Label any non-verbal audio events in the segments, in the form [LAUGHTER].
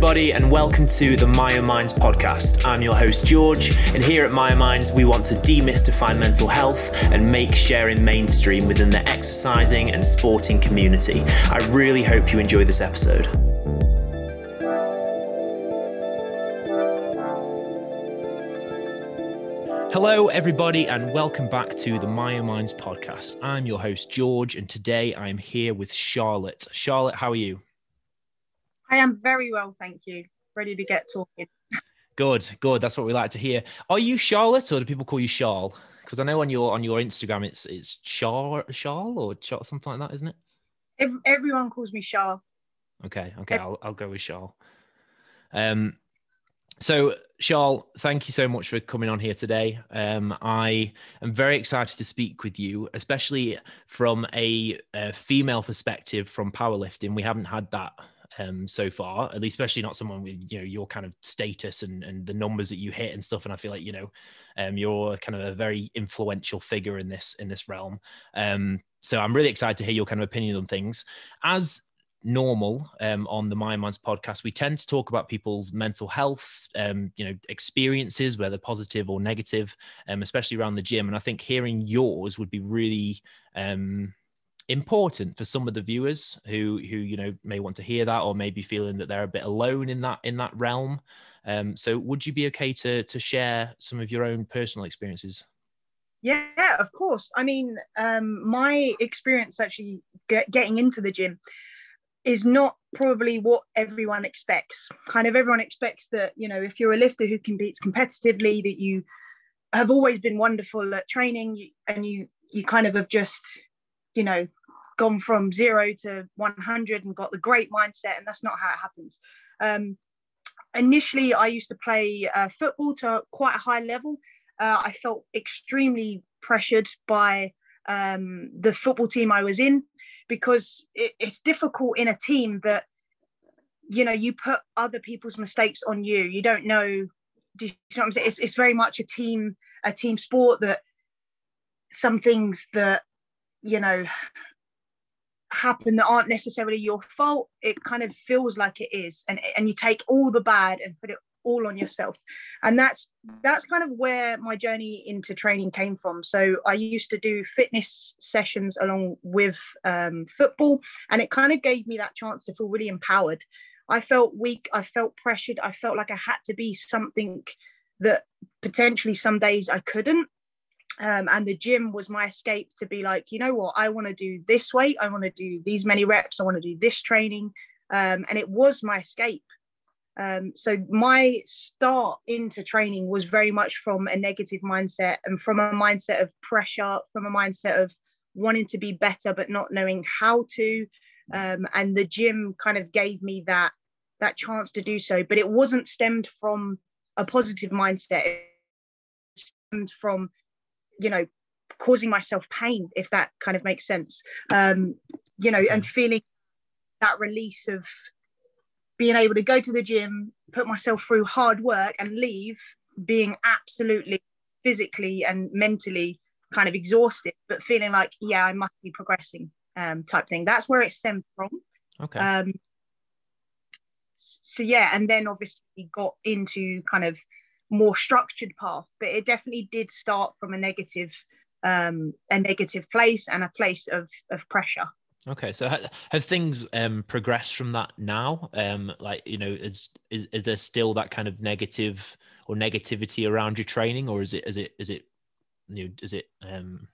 everybody, and welcome to the Myo Minds podcast. I'm your host, George, and here at Myo Minds, we want to demystify mental health and make sharing mainstream within the exercising and sporting community. I really hope you enjoy this episode. Hello, everybody, and welcome back to the Myo Minds podcast. I'm your host, George, and today I'm here with Charlotte. Charlotte, how are you? I am very well, thank you. Ready to get talking. Good, good. That's what we like to hear. Are you Charlotte, or do people call you Charl? Because I know on your on your Instagram, it's it's Char Charl or Char, something like that, isn't it? everyone calls me Char. Okay, okay, I'll I'll go with Charl. Um, so, Charl, thank you so much for coming on here today. Um, I am very excited to speak with you, especially from a, a female perspective from powerlifting. We haven't had that um, so far, at least, especially not someone with you know your kind of status and and the numbers that you hit and stuff. And I feel like you know, um, you're kind of a very influential figure in this in this realm. Um, so I'm really excited to hear your kind of opinion on things. As normal um, on the Myo Minds podcast, we tend to talk about people's mental health, um, you know, experiences, whether positive or negative, um, especially around the gym. And I think hearing yours would be really um, important for some of the viewers who who you know may want to hear that or maybe feeling that they're a bit alone in that in that realm. Um, so, would you be okay to to share some of your own personal experiences? Yeah, of course. I mean, um, my experience actually get, getting into the gym is not probably what everyone expects. Kind of everyone expects that, you know, if you're a lifter who competes competitively, that you have always been wonderful at training and you you kind of have just, you know, gone from zero to 100 and got the great mindset and that's not how it happens. Um, initially, I used to play uh, football to quite a high level. Uh, I felt extremely pressured by um, the football team I was in because it, it's difficult in a team that you know you put other people's mistakes on you you don't know do you know what I'm saying? It's, it's very much a team a team sport that some things that you know happen that aren't necessarily your fault. It kind of feels like it is. And and you take all the bad and put it all on yourself. And that's that's kind of where my journey into training came from. So i used to do fitness sessions along with um, football and it kind of gave me that chance to feel really empowered. I felt weak i felt pressured i felt like i had to be something that potentially some days i couldn't um, and the gym was my escape to be like you know what i want to do this weight i want to do these many reps i want to do this training um, and it was my escape um, so my start into training was very much from a negative mindset and from a mindset of pressure, from a mindset of wanting to be better but not knowing how to. Um, and the gym kind of gave me that that chance to do so. But it wasn't stemmed from a positive mindset. It stemmed from, you know, causing myself pain, if that kind of makes sense. Um, you know, and feeling that release of being able to go to the gym, put myself through hard work and leave being absolutely physically and mentally kind of exhausted, but feeling like, yeah, I must be progressing um, type thing. That's where it stemmed from. Okay. Um, so yeah, and then obviously got into kind of more structured path, but it definitely did start from a negative, um, a negative place and a place of of pressure. Okay, so have things um, progressed from that now? Um, like you know, is, is is there still that kind of negative or negativity around your training, or is it is it is it you know is it um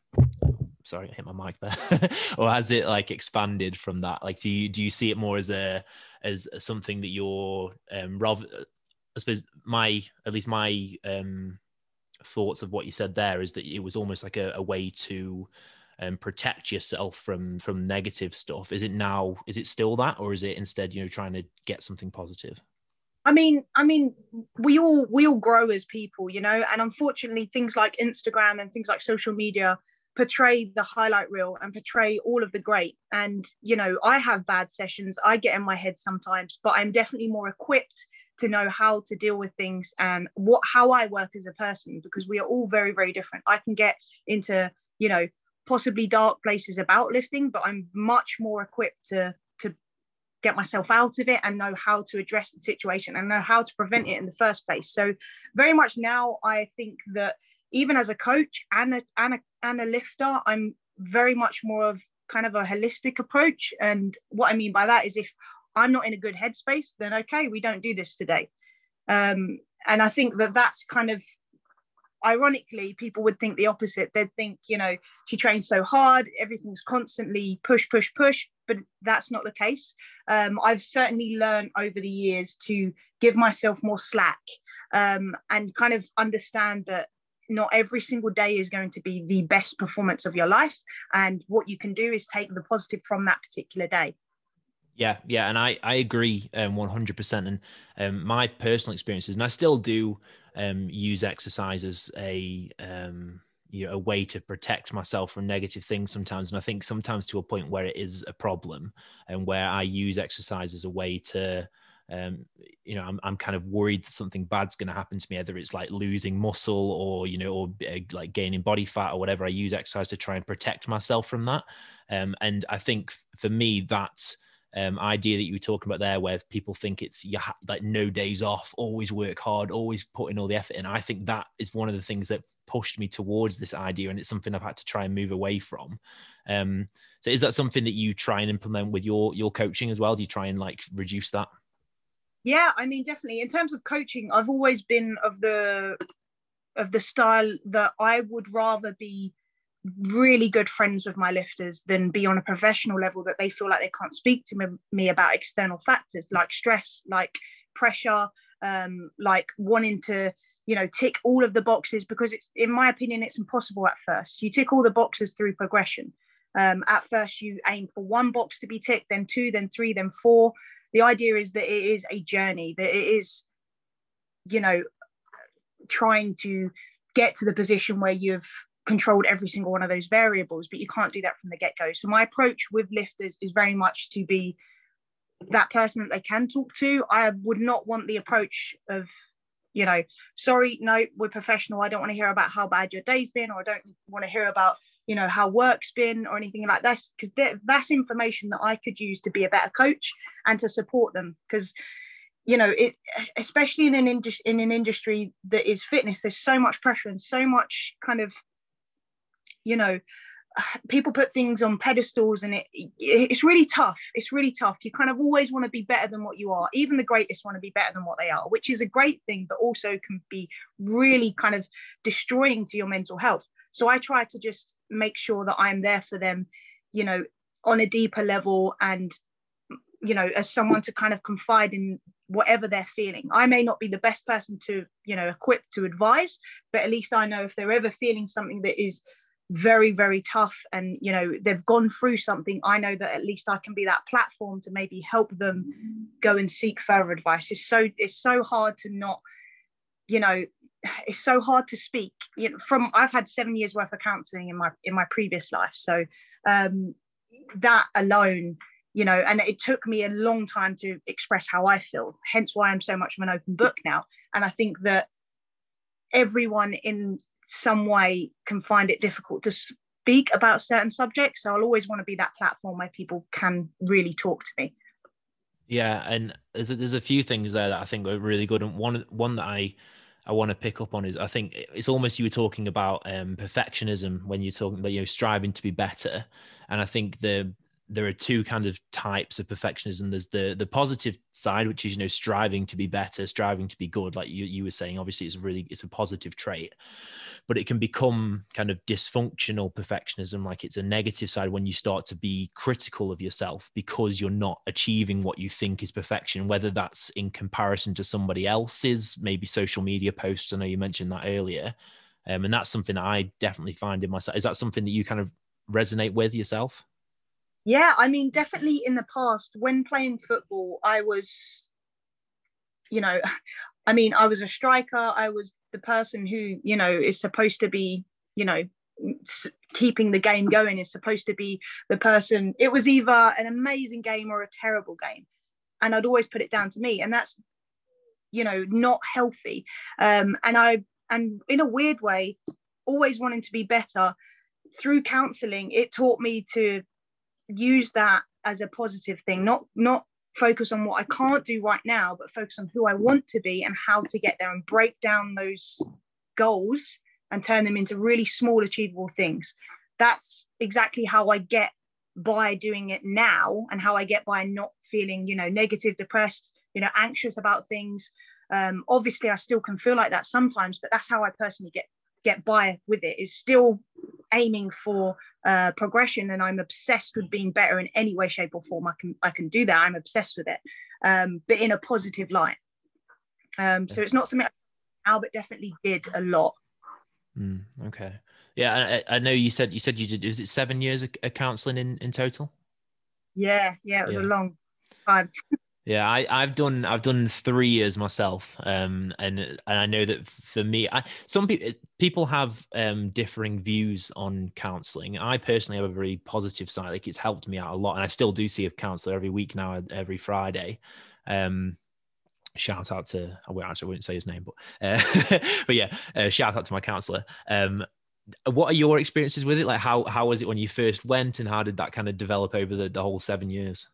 sorry I hit my mic there, [LAUGHS] or has it like expanded from that? Like, do you do you see it more as a as something that you're um rather? I suppose my at least my um thoughts of what you said there is that it was almost like a, a way to and protect yourself from from negative stuff. Is it now is it still that or is it instead you know trying to get something positive? I mean i mean we all we all grow as people you know and unfortunately things like instagram and things like social media portray the highlight reel and portray all of the great. And you know i have bad sessions. I get in my head sometimes but i'm definitely more equipped to know how to deal with things and what how i work as a person because we are all very very different i can get into you know possibly dark places about lifting, but I'm much more equipped to to get myself out of it and know how to address the situation and know how to prevent it in the first place. So very much now I think that even as a coach and a, and a, and a lifter, I'm very much more of kind of a holistic approach. And what I mean by that is if I'm not in a good headspace, then okay, we don't do this today. Um, and I think that that's kind of ironically, people would think the opposite. They'd think, you know, she trains so hard, everything's constantly push, push, push, but that's not the case. Um, I've certainly learned over the years to give myself more slack um, and kind of understand that not every single day is going to be the best performance of your life. And what you can do is take the positive from that particular day. Yeah, yeah, and I I agree um, 100%. And um, my personal experiences, and I still do um, use exercise as a um, you know a way to protect myself from negative things sometimes, and I think sometimes to a point where it is a problem, and where I use exercise as a way to um, you know, I'm, I'm kind of worried that something bad's going to happen to me, either it's like losing muscle or, you know, or uh, like gaining body fat or whatever. I use exercise to try and protect myself from that. Um, and I think for me, that's um, idea that you were talking about there, where people think it's you ha- like no days off, always work hard, always put in all the effort. And I think that is one of the things that pushed me towards this idea, and it's something I've had to try and move away from. Um, so, is that something that you try and implement with your your coaching as well? Do you try and like reduce that? Yeah, I mean, definitely. In terms of coaching, I've always been of the of the style that I would rather be really good friends with my lifters than be on a professional level that they feel like they can't speak to me, about external factors like stress, like pressure, um, like wanting to, you know, tick all of the boxes because it's, in my opinion, it's impossible at first. You tick all the boxes through progression. Um, at first, you aim for one box to be ticked, then two, then three, then four. The idea is that it is a journey, that it is, you know, trying to get to the position where you've controlled every single one of those variables, but you can't do that from the get go. So my approach with lifters is very much to be that person that they can talk to. I would not want the approach of, you know, sorry, no, we're professional. I don't want to hear about how bad your day's been, or I don't want to hear about, you know, how work's been or anything like that. Because that's information that I could use to be a better coach and to support them. Because you know it especially in an industry in an industry that is fitness there's so much pressure and so much kind of you know people put things on pedestals and it it's really tough. It's really tough. You kind of always want to be better than what you are. Even the greatest want to be better than what they are which is a great thing but also can be really kind of destroying to your mental health. So i try to just make sure that i'm there for them you know on a deeper level and you know as someone to kind of confide in whatever they're feeling. I may not be the best person to you know equip to advise but at least i know if they're ever feeling something that is very very tough. And you know they've gone through something. I know that at least i can be that platform to maybe help them go and seek further advice. It's so it's so hard to not you know [SIGHS] it's so hard to speak. You know from i've had seven years worth of counseling in my in my previous life. So um that alone you know and it took me a long time to express how i feel hence why i'm so much of an open book now. And i think that everyone in some way can find it difficult to speak about certain subjects. So I'll always want to be that platform where people can really talk to me. Yeah, and there's a, there's a few things there that I think are really good, and one one that I I want to pick up on is I think it's almost you were talking about um, perfectionism when you're talking about you know striving to be better, and I think the there are two kind of types of perfectionism. There's the the positive side which is you know striving to be better striving to be good like you, you were saying. Obviously it's really it's a positive trait but it can become kind of dysfunctional perfectionism. Like it's a negative side when you start to be critical of yourself because you're not achieving what you think is perfection whether that's in comparison to somebody else's maybe social media posts. I know you mentioned that earlier um, and that's something that i definitely find in myself. Is that something that you kind of resonate with yourself yeah, I mean, definitely in the past, when playing football, I was, you know, [LAUGHS] I mean, I was a striker. I was the person who, you know, is supposed to be, you know, keeping the game going, is supposed to be the person. It was either an amazing game or a terrible game. And I'd always put it down to me. And that's, you know, not healthy. Um, and I, and in a weird way, always wanting to be better through counseling, it taught me to use that as a positive thing not not focus on what I can't do right now, but focus on who I want to be and how to get there and break down those goals and turn them into really small, achievable things. That's exactly how I get by doing it now and how I get by not feeling, you know, negative, depressed, you know, anxious about things. Um, obviously, I still can feel like that sometimes, but that's how I personally get get by with it. Is still aiming for uh, progression, and I'm obsessed with being better in any way, shape, or form. I can I can do that. I'm obsessed with it, um, but in a positive light. Um, so it's not something Albert definitely did a lot. Mm, okay. Yeah, I, I, know you said you said you did. Was it seven years of, of counselling in in total? Yeah, yeah, it was yeah. a long time. [LAUGHS] Yeah, I, I've done I've done three years myself, um, and and I know that for me, I, some people people have um, differing views on counselling. I personally have a very positive side; like it's helped me out a lot, and I still do see a counsellor every week now, every Friday. Um, shout out to I won't actually wouldn't say his name, but uh, [LAUGHS] but yeah, uh, shout out to my counsellor. Um, what are your experiences with it? Like how how was it when you first went, and how did that kind of develop over the, the whole seven years?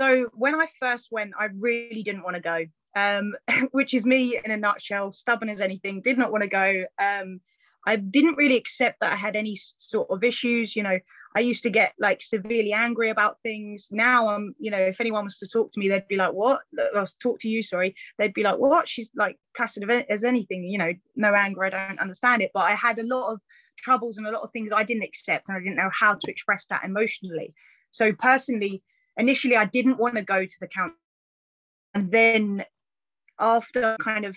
So when I first went, I really didn't want to go, um, [LAUGHS] which is me in a nutshell, stubborn as anything, did not want to go. Um, I didn't really accept that I had any sort of issues. You know, I used to get like severely angry about things. Now I'm, you know, if anyone was to talk to me, they'd be like, "What?" I'll talk to you. Sorry, they'd be like, "What?" She's like placid as anything. You know, no anger. I don't understand it. But I had a lot of troubles and a lot of things I didn't accept, and I didn't know how to express that emotionally. So personally, initially I didn't want to go to the council. And then after kind of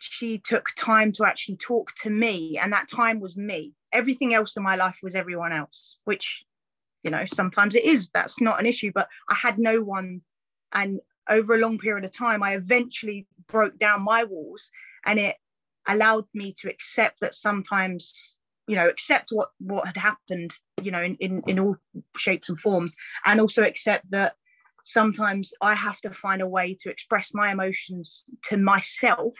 she took time to actually talk to me, and that time was me. Everything else in my life was everyone else, which, you know, sometimes it is. That's not an issue, but I had no one. And over a long period of time, I eventually broke down my walls and it allowed me to accept that sometimes you know accept what what had happened you know in, in in all shapes and forms and also accept that sometimes i have to find a way to express my emotions to myself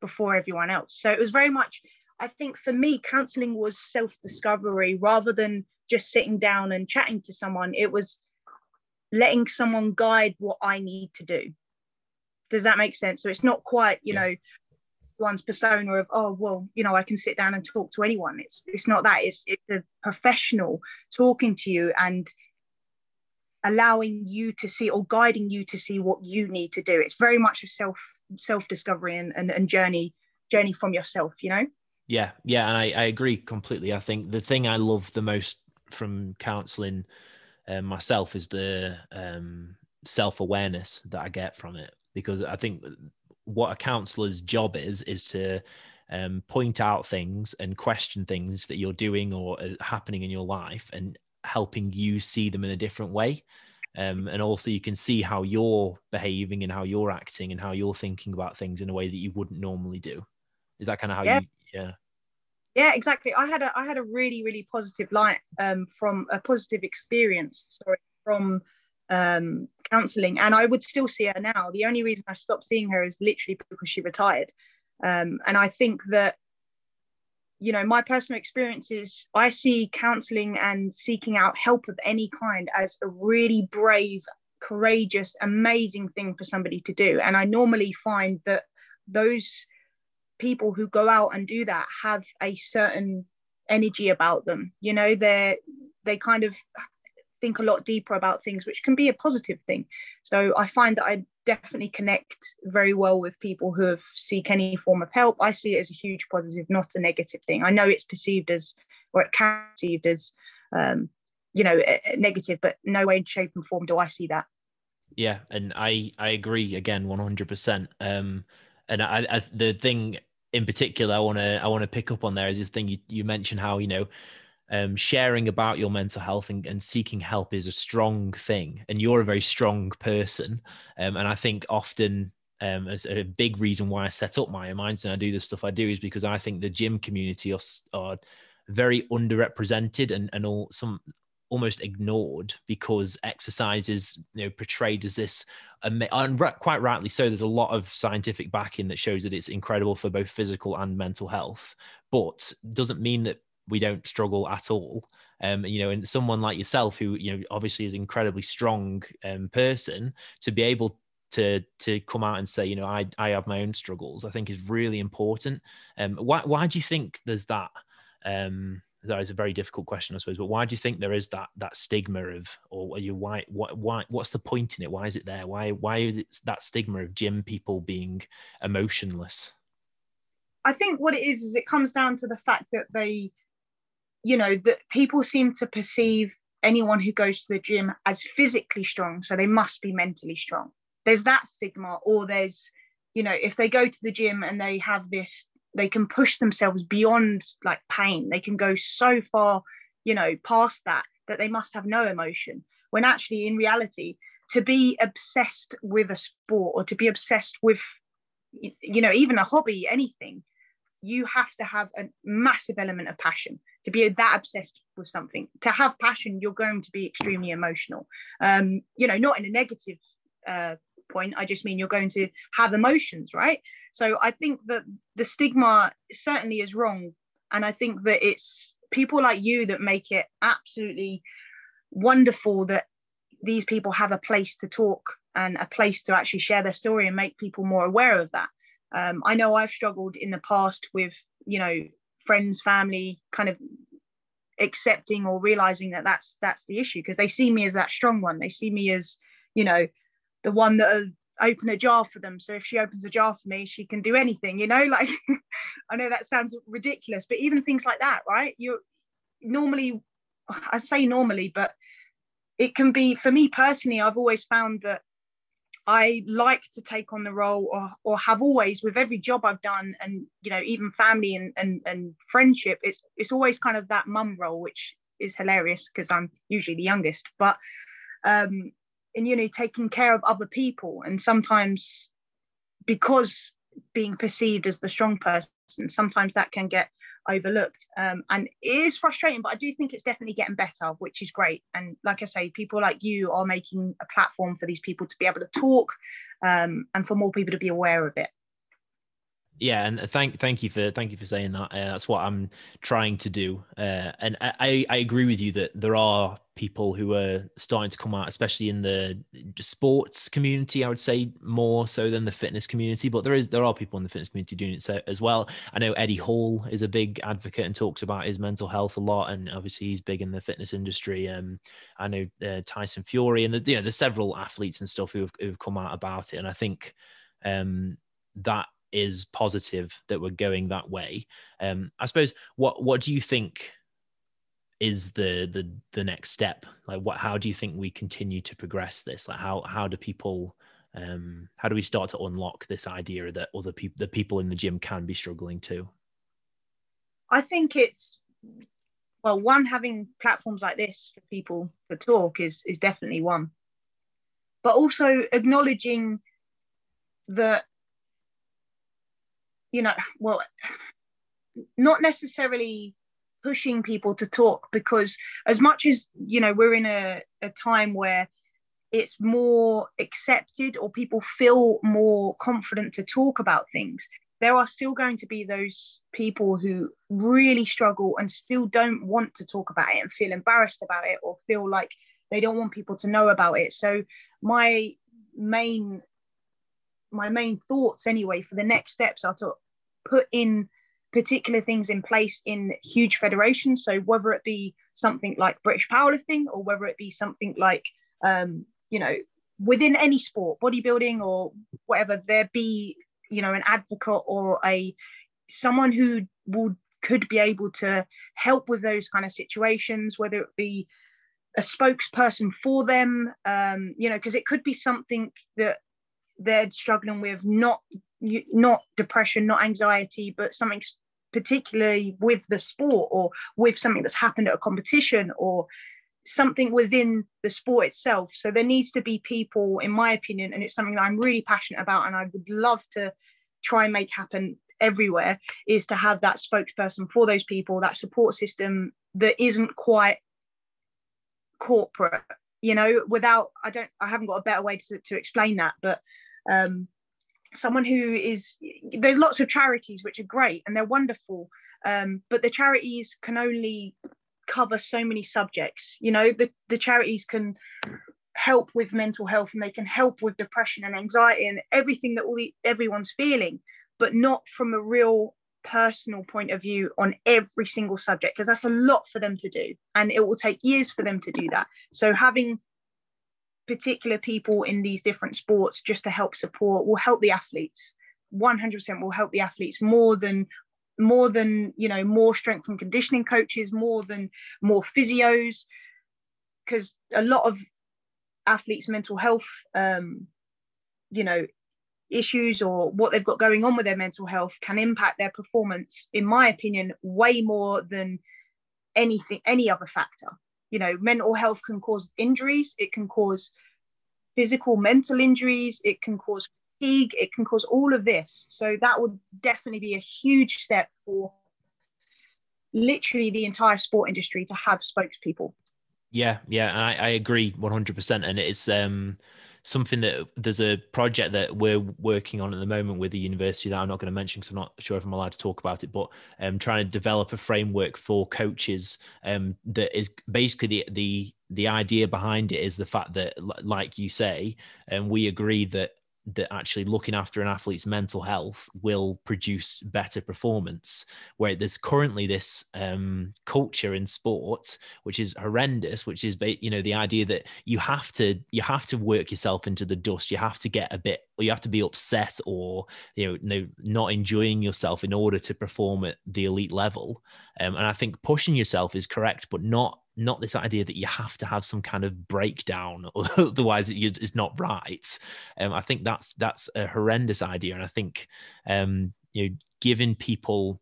before everyone else. So it was very much i think for me counseling was self discovery rather than just sitting down and chatting to someone. It was letting someone guide what i need to do. Does that make sense? So it's not quite you yeah. know one's persona of oh well you know i can sit down and talk to anyone. It's it's not that. It's it's a professional talking to you and allowing you to see or guiding you to see what you need to do. It's very much a self self discovery and, and, and journey journey from yourself you know? Yeah yeah and I, I agree completely. I think the thing i love the most from counseling uh, myself is the um, self-awareness that i get from it because i think what a counselor's job is is to um, point out things and question things that you're doing or happening in your life and helping you see them in a different way. Um, and also you can see how you're behaving and how you're acting and how you're thinking about things in a way that you wouldn't normally do. Is that kind of how yeah. you yeah. Yeah exactly. I had a i had a really really positive light um, from a positive experience sorry from um, counseling, and I would still see her now. The only reason I stopped seeing her is literally because she retired. Um, and I think that, you know, my personal experiences, I see counseling and seeking out help of any kind as a really brave, courageous, amazing thing for somebody to do. And I normally find that those people who go out and do that have a certain energy about them. You know, they're they kind of think a lot deeper about things, which can be a positive thing. So I find that I definitely connect very well with people who have seek any form of help. I see it as a huge positive, not a negative thing. I know it's perceived as, or it can be perceived as, um, you know, negative, but no way, shape, and form do I see that. Yeah, and I I agree again, one hundred percent. Um, and I, I the thing in particular I want to I want to pick up on there is the thing you, you mentioned how you know um, sharing about your mental health and, and, seeking help is a strong thing and you're a very strong person. Um, and i think often um, as a big reason why i set up Myo Minds and i do the stuff i do is because i think the gym community are, are very underrepresented and, and all some almost ignored because exercise is you know portrayed as this and quite rightly so there's a lot of scientific backing that shows that it's incredible for both physical and mental health but doesn't mean that we don't struggle at all. um, you know, and someone like yourself who you know obviously is an incredibly strong um, person to be able to to come out and say, you know, I I have my own struggles, I think is really important. Um, why why do you think there's that? Um, that is a very difficult question, I suppose. But why do you think there is that that stigma of, or you why what why what's the point in it? Why is it there? Why why is it that stigma of gym people being emotionless? I think what it is is it comes down to the fact that they, you know, that people seem to perceive anyone who goes to the gym as physically strong, so they must be mentally strong. There's that stigma, or there's, you know, if they go to the gym and they have this they can push themselves beyond like pain they can go so far you know past that that they must have no emotion when actually in reality to be obsessed with a sport or to be obsessed with you know even a hobby anything you have to have a massive element of passion to be that obsessed with something. To have passion you're going to be extremely emotional. Um you know not in a negative uh point. I just mean you're going to have emotions right? So i think that the stigma certainly is wrong. And i think that it's people like you that make it absolutely wonderful that these people have a place to talk and a place to actually share their story and make people more aware of that um, i know i've struggled in the past with you know friends family kind of accepting or realizing that that's that's the issue because they see me as that strong one they see me as you know the one that'll open a jar for them. So if she opens a jar for me, she can do anything, you know, [LAUGHS] like I know that sounds ridiculous, but even things like that, right? You normally I say normally, but it can be for me personally, I've always found that I like to take on the role or or have always with every job I've done and you know even family and and, and friendship it's it's always kind of that mum role which is hilarious because I'm usually the youngest. But um and you know taking care of other people and sometimes because being perceived as the strong person sometimes that can get overlooked. Um, and it is frustrating but i do think it's definitely getting better which is great. And like i say people like you are making a platform for these people to be able to talk um, and for more people to be aware of it yeah and thank thank you for thank you for saying that. Uh, that's what i'm trying to do. Uh, and I, I agree with you that there are people who are starting to come out especially in the sports community i would say more so than the fitness community but there is there are people in the fitness community doing it so, as well. I know eddie hall is a big advocate and talks about his mental health a lot and obviously he's big in the fitness industry. Um i know uh, tyson fury and the, you know there's several athletes and stuff who have, who have come out about it and i think um that is positive that we're going that way. Um, I suppose what what do you think is the the the next step? Like what how do you think we continue to progress this? Like how how do people um how do we start to unlock this idea that other people the people in the gym can be struggling too? I think it's well, one having platforms like this for people to talk is is definitely one. But also acknowledging that you know, well, not necessarily pushing people to talk because as much as you know we're in a, a time where it's more accepted or people feel more confident to talk about things there are still going to be those people who really struggle and still don't want to talk about it and feel embarrassed about it or feel like they don't want people to know about it. So my main my main thoughts anyway for the next steps are to put in particular things in place in huge federations. So whether it be something like British powerlifting or whether it be something like, um, you know, within any sport, bodybuilding or whatever, there be, you know, an advocate or a someone who would could be able to help with those kind of situations, whether it be a spokesperson for them, um, you know, because it could be something that they're struggling with, not not depression, not anxiety, but something particularly with the sport or with something that's happened at a competition or something within the sport itself. So there needs to be people, in my opinion, and it's something that I'm really passionate about and I would love to try and make happen everywhere, is to have that spokesperson for those people, that support system that isn't quite corporate, you know, without I don't I haven't got a better way to, to explain that, but um someone who is there's lots of charities which are great and they're wonderful um, but the charities can only cover so many subjects you know? The, the charities can help with mental health and they can help with depression and anxiety and everything that all the, everyone's feeling but not from a real personal point of view on every single subject because that's a lot for them to do and it will take years for them to do that. So having particular people in these different sports just to help support will help the athletes. 100% will help the athletes more than more than you know more strength and conditioning coaches more than more physios. Because a lot of athletes mental health um you know issues or what they've got going on with their mental health can impact their performance in my opinion way more than anything any other factor you know mental health can cause injuries it can cause physical mental injuries it can cause fatigue it can cause all of this. So that would definitely be a huge step for literally the entire sport industry to have spokespeople. Yeah yeah I, I agree 100% and it's um something that there's a project that we're working on at the moment with the university that I'm not going to mention because I'm not sure if I'm allowed to talk about it, but um, trying to develop a framework for coaches um, that is basically the the the idea behind it is the fact that, like you say, and um, we agree that that actually looking after an athlete's mental health will produce better performance. Where there's currently this um, culture in sports which is horrendous which is you know the idea that you have to you have to work yourself into the dust. You have to get a bit or you have to be upset or you know not enjoying yourself in order to perform at the elite level. Um, and i think pushing yourself is correct but not not this idea that you have to have some kind of breakdown [LAUGHS] otherwise it's not right. Um, i think that's that's a horrendous idea and i think um, you know giving people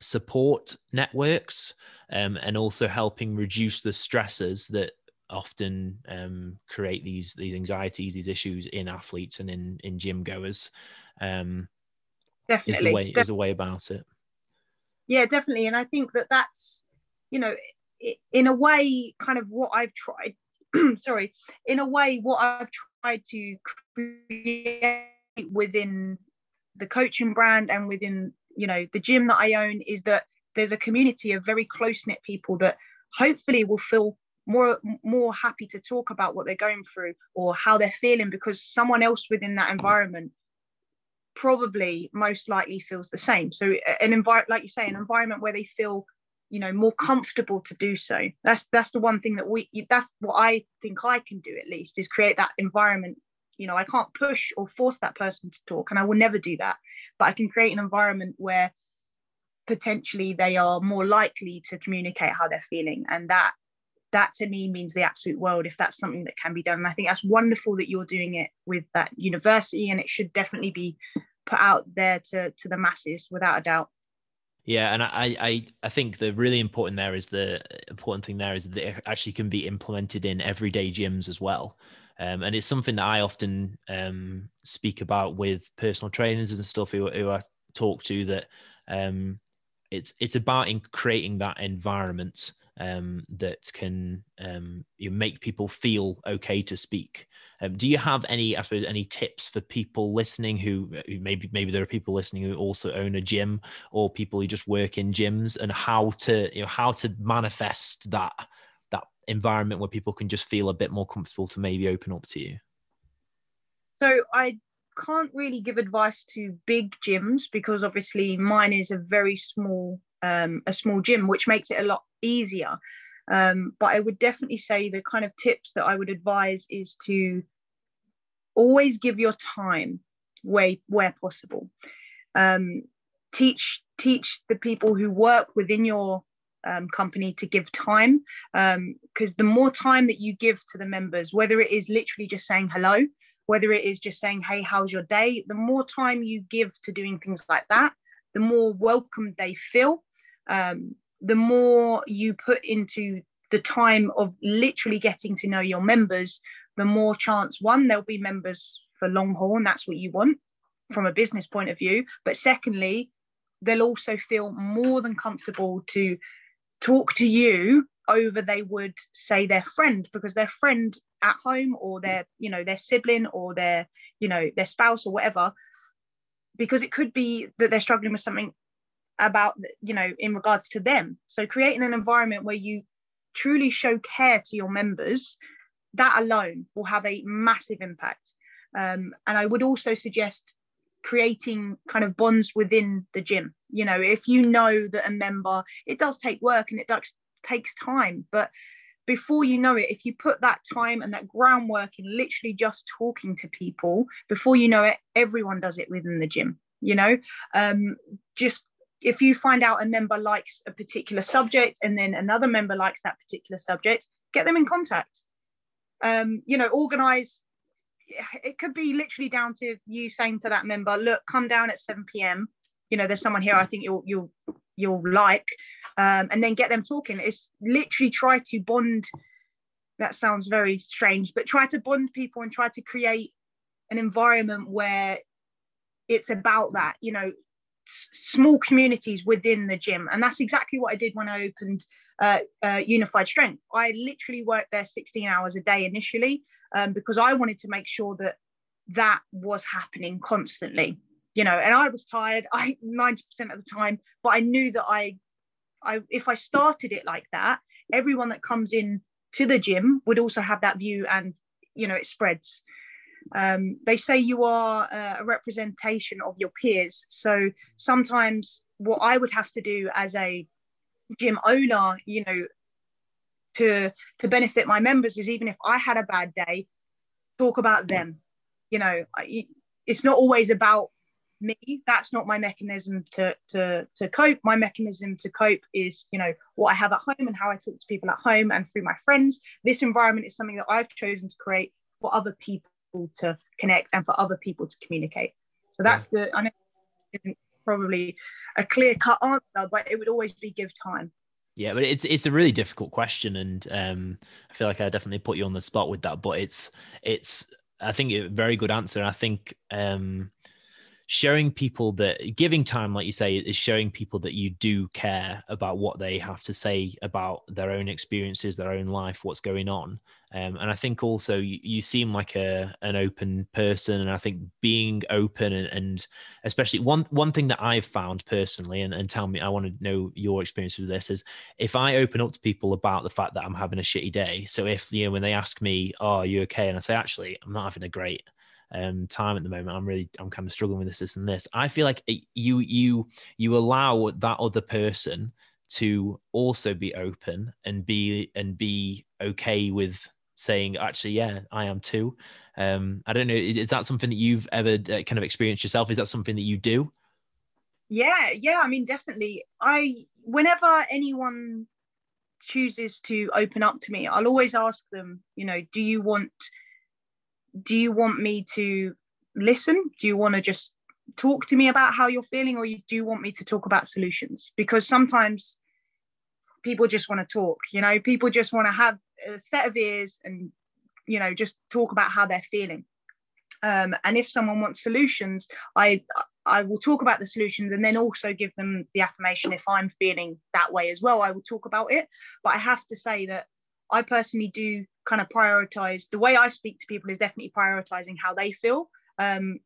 support networks um, and also helping reduce the stresses that often um, create these these anxieties these issues in athletes and in in gym goers um, definitely is the way Def- is a way about it. Yeah definitely and i think that that's you know in a way, kind of what I've tried, [CLEARS THROAT] sorry, in a way, what I've tried to create within the coaching brand and within, you know, the gym that I own is that there's a community of very close knit people that hopefully will feel more more happy to talk about what they're going through or how they're feeling because someone else within that environment probably most likely feels the same. So an environment like you say an environment where they feel you know more mm. comfortable to do so. That's that's the one thing that we that's what i think i can do at least is create that environment. You know i can't push or force that person to talk and i will never do that but i can create an environment where potentially they are more likely to communicate how they're feeling and that that to me means the absolute world if that's something that can be done. And i think that's wonderful that you're doing it with that university and it should definitely be put out there to to the masses without a doubt yeah, and I, I I think the really important there is the important thing there is that it actually can be implemented in everyday gyms as well. Um, and it's something that I often um, speak about with personal trainers and stuff who, who I talk to that um, it's it's about in creating that environment um, that can um, you make people feel okay to speak. Um, do you have any, I suppose, any tips for people listening who, who maybe maybe there are people listening who also own a gym or people who just work in gyms and how to you know how to manifest that that environment where people can just feel a bit more comfortable to maybe open up to you? So I can't really give advice to big gyms because obviously mine is a very small um, a small gym, which makes it a lot easier. Um, but I would definitely say the kind of tips that I would advise is to always give your time where where possible. Um, teach teach the people who work within your um, company to give time because um, the more time that you give to the members, whether it is literally just saying hello, whether it is just saying, hey, how's your day, the more time you give to doing things like that, the more welcome they feel um, the more you put into the time of literally getting to know your members, the more chance one, there'll be members for long haul, and that's what you want from a business point of view. But secondly, they'll also feel more than comfortable to talk to you over they would say their friend because their friend at home or their you know their sibling or their you know their spouse or whatever because it could be that they're struggling with something about you know in regards to them. So creating an environment where you truly show care to your members that alone will have a massive impact. Um, and i would also suggest creating kind of bonds within the gym. You know if you know that a member it does take work and it does takes time but before you know it if you put that time and that groundwork in literally just talking to people before you know it everyone does it within the gym you know? Um, just if you find out a member likes a particular subject and then another member likes that particular subject get them in contact. Um, you know organize it could be literally down to you saying to that member look come down at 7 p.m you know there's someone here i think you'll you'll you'll like um, and then get them talking. It's literally try to bond. That sounds very strange but try to bond people and try to create an environment where it's about that you know small communities within the gym. And that's exactly what i did when i opened uh, uh, unified strength. I literally worked there 16 hours a day initially um, because i wanted to make sure that that was happening constantly you know and i was tired i 90% of the time but i knew that i i if i started it like that everyone that comes in to the gym would also have that view and you know it spreads um, they say you are uh, a representation of your peers. So sometimes what i would have to do as a gym owner you know to to benefit my members is even if i had a bad day talk about them. You know I, it's not always about me. That's not my mechanism to to to cope. My mechanism to cope is you know what i have at home and how i talk to people at home and through my friends. This environment is something that i've chosen to create for other people to connect and for other people to communicate so that's yeah. the i know isn't probably a clear cut answer but it would always be give time yeah, but it's it's a really difficult question, and um, I feel like I definitely put you on the spot with that. But it's it's I think a very good answer. I think um, showing people that giving time like you say is showing people that you do care about what they have to say about their own experiences their own life what's going on. Um, and i think also you, you, seem like a an open person and i think being open and, and especially one one thing that i've found personally and, and tell me i want to know your experience with this is if i open up to people about the fact that i'm having a shitty day so if you know when they ask me oh are you okay? and i say actually i'm not having a great um, time at the moment. I'm really, I'm kind of struggling with this, this, and this. I feel like you, you, you allow that other person to also be open and be and be okay with saying, actually, yeah, I am too. Um, I don't know. Is, is that something that you've ever uh, kind of experienced yourself? Is that something that you do? Yeah, yeah. I mean, definitely. I whenever anyone chooses to open up to me, I'll always ask them, you know, do you want do you want me to listen? Do you want to just talk to me about how you're feeling, or you do you want me to talk about solutions? Because sometimes people just want to talk, you know, people just want to have a set of ears and, you know, just talk about how they're feeling. Um, and if someone wants solutions, I I will talk about the solutions and then also give them the affirmation if I'm feeling that way as well. I will talk about it, but I have to say that I personally do kind of prioritize the way I speak to people is definitely prioritizing how they feel. Um,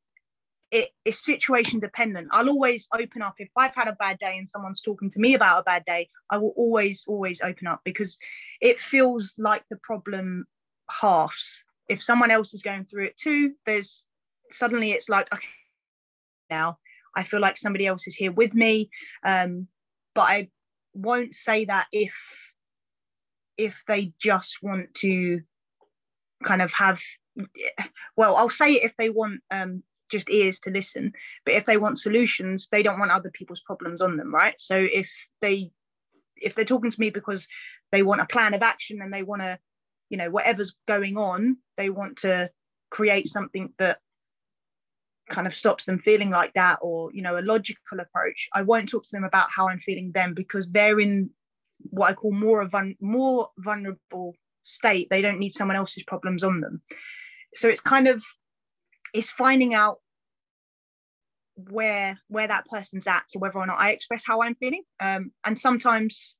it, it's situation dependent. I'll always open up if I've had a bad day and someone's talking to me about a bad day. I will always, always open up because it feels like the problem halves. If someone else is going through it too, there's suddenly it's like okay, now I feel like somebody else is here with me. Um, but I won't say that if if they just want to kind of have well i'll say if they want um, just ears to listen but if they want solutions they don't want other people's problems on them right? So if they if they're talking to me because they want a plan of action and they want to you know whatever's going on they want to create something that kind of stops them feeling like that or you know a logical approach i won't talk to them about how i'm feeling then because they're in what I call more a more vulnerable state. They don't need someone else's problems on them. So it's kind of it's finding out where where that person's at to whether or not I express how I'm feeling. Um, and sometimes,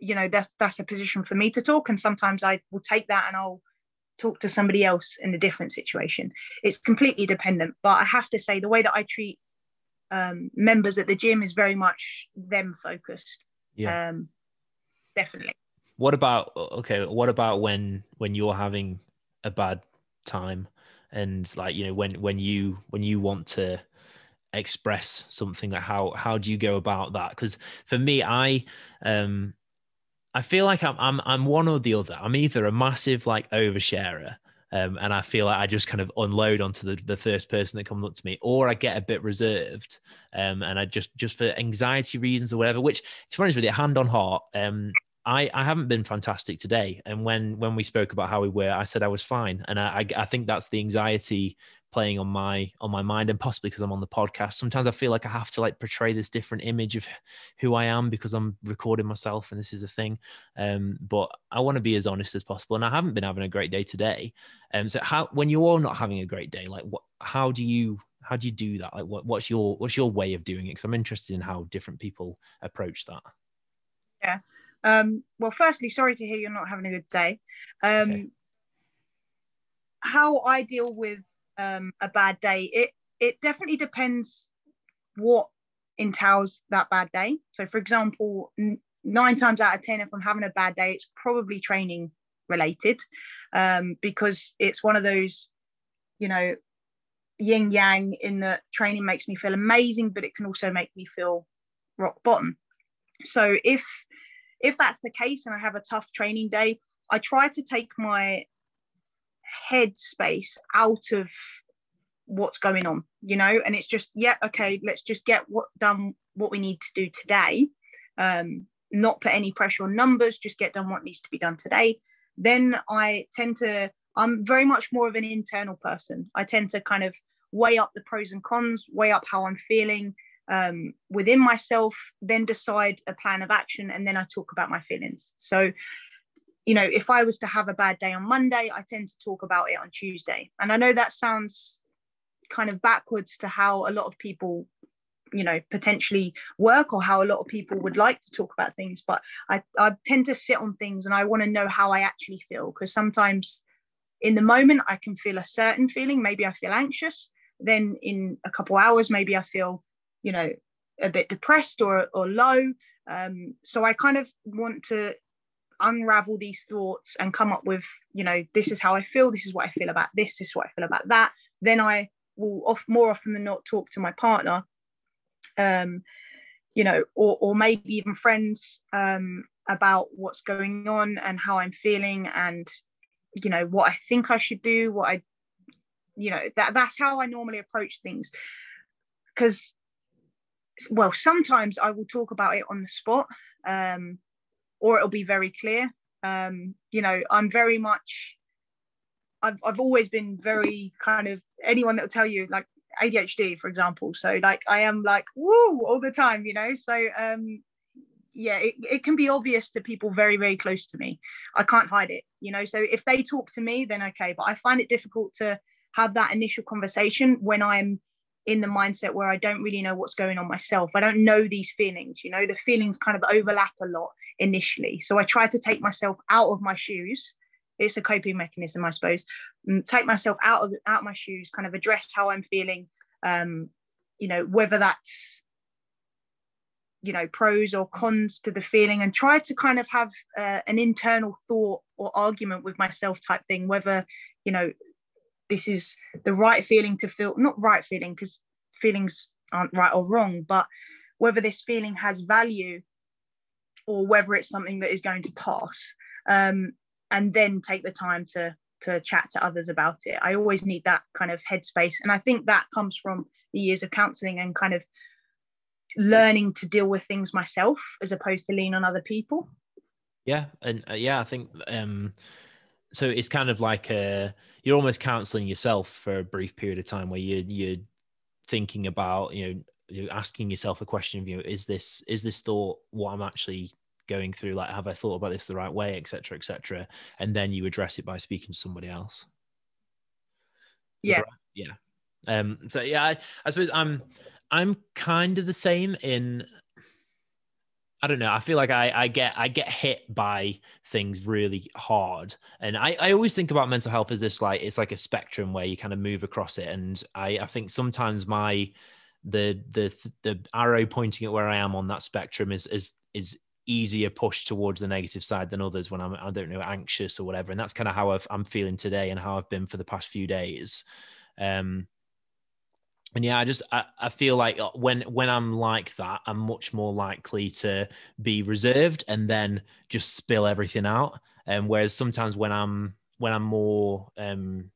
you know, that's that's a position for me to talk, and sometimes I will take that and I'll talk to somebody else in a different situation. It's completely dependent. But I have to say the way that I treat um, members at the gym is very much them focused. Yeah. Um, definitely. What about okay? What about when when you're having a bad time, and like you know when when you when you want to express something like how how do you go about that because for me i um i feel like I'm, I'm i'm one or the other i'm either a massive like oversharer um, and I feel like I just kind of unload onto the, the first person that comes up to me, or I get a bit reserved, um, and I just just for anxiety reasons or whatever. Which, to be honest with you, hand on heart, um, I, I haven't been fantastic today. And when when we spoke about how we were, I said I was fine. And I, I, I think that's the anxiety playing on my on my mind and possibly because I'm on the podcast. Sometimes I feel like I have to like portray this different image of who I am because I'm recording myself and this is a thing. Um, but I want to be as honest as possible. And I haven't been having a great day today. Um, so how when you're not having a great day, like what how do you how do you do that? Like what, what's your what's your way of doing it? Because I'm interested in how different people approach that. Yeah. Um, well, firstly, sorry to hear you're not having a good day. Um, okay. How I deal with um, a bad day, it it definitely depends what entails that bad day. So, for example, n- nine times out of ten, if I'm having a bad day, it's probably training related, um, because it's one of those, you know, yin yang in that training makes me feel amazing, but it can also make me feel rock bottom. So if if that's the case and I have a tough training day, I try to take my head space out of what's going on, you know, and it's just, yeah, okay, let's just get what done what we need to do today. Um, not put any pressure on numbers, just get done what needs to be done today. Then I tend to, I'm very much more of an internal person. I tend to kind of weigh up the pros and cons, weigh up how I'm feeling, um, within myself, then decide a plan of action, and then I talk about my feelings. So, you know, if I was to have a bad day on Monday, I tend to talk about it on Tuesday. And I know that sounds kind of backwards to how a lot of people you know potentially work or how a lot of people would like to talk about things but i, I tend to sit on things and i want to know how i actually feel because sometimes in the moment i can feel a certain feeling maybe i feel anxious then in a couple hours maybe i feel you know a bit depressed or or low um, so i kind of want to unravel these thoughts and come up with you know this is how i feel this is what i feel about this this is what i feel about that then i will off more often than not talk to my partner um you know or or maybe even friends um about what's going on and how i'm feeling and you know what i think i should do what i you know that that's how i normally approach things. Because well sometimes i will talk about it on the spot um, or it'll be very clear. Um, you know i'm very much I've, I've always been very kind of anyone that will tell you like adhd for example. So like i am like woo all the time you know? So um yeah it, it can be obvious to people very very close to me. I can't hide it you know? So if they talk to me then okay. But i find it difficult to have that initial conversation when i'm in the mindset where I don't really know what's going on myself. I don't know these feelings, you know, the feelings kind of overlap a lot initially. So I try to take myself out of my shoes. It's a coping mechanism, I suppose. Mm, take myself out of out of my shoes, kind of address how I'm feeling. Um, you know, whether that's you know pros or cons to the feeling, and try to kind of have uh, an internal thought or argument with myself type thing. Whether you know this is the right feeling to feel not right feeling because feelings aren't right or wrong but whether this feeling has value or whether it's something that is going to pass um, and then take the time to to chat to others about it. I always need that kind of headspace and i think that comes from the years of counseling and kind of learning to deal with things myself as opposed to lean on other people. Yeah and uh, yeah i think um so it's kind of like a you're almost counseling yourself for a brief period of time where you you're thinking about you know you're asking yourself a question of you know is this is this thought what i'm actually going through like have i thought about this the right way etc etc and then you address it by speaking to somebody else. Yeah. yeah. Um so yeah I, I suppose i'm i'm kind of the same in I don't know. I feel like I, I get I get hit by things really hard, and I, I always think about mental health as this like it's like a spectrum where you kind of move across it, and I I think sometimes my the the the arrow pointing at where I am on that spectrum is is is easier push towards the negative side than others when I'm I don't know anxious or whatever, and that's kind of how i am feeling today and how I've been for the past few days. Um, and yeah, I just I, I feel like uh, when when I'm like that, I'm much more likely to be reserved and then just spill everything out. And um, whereas sometimes when I'm when I'm more um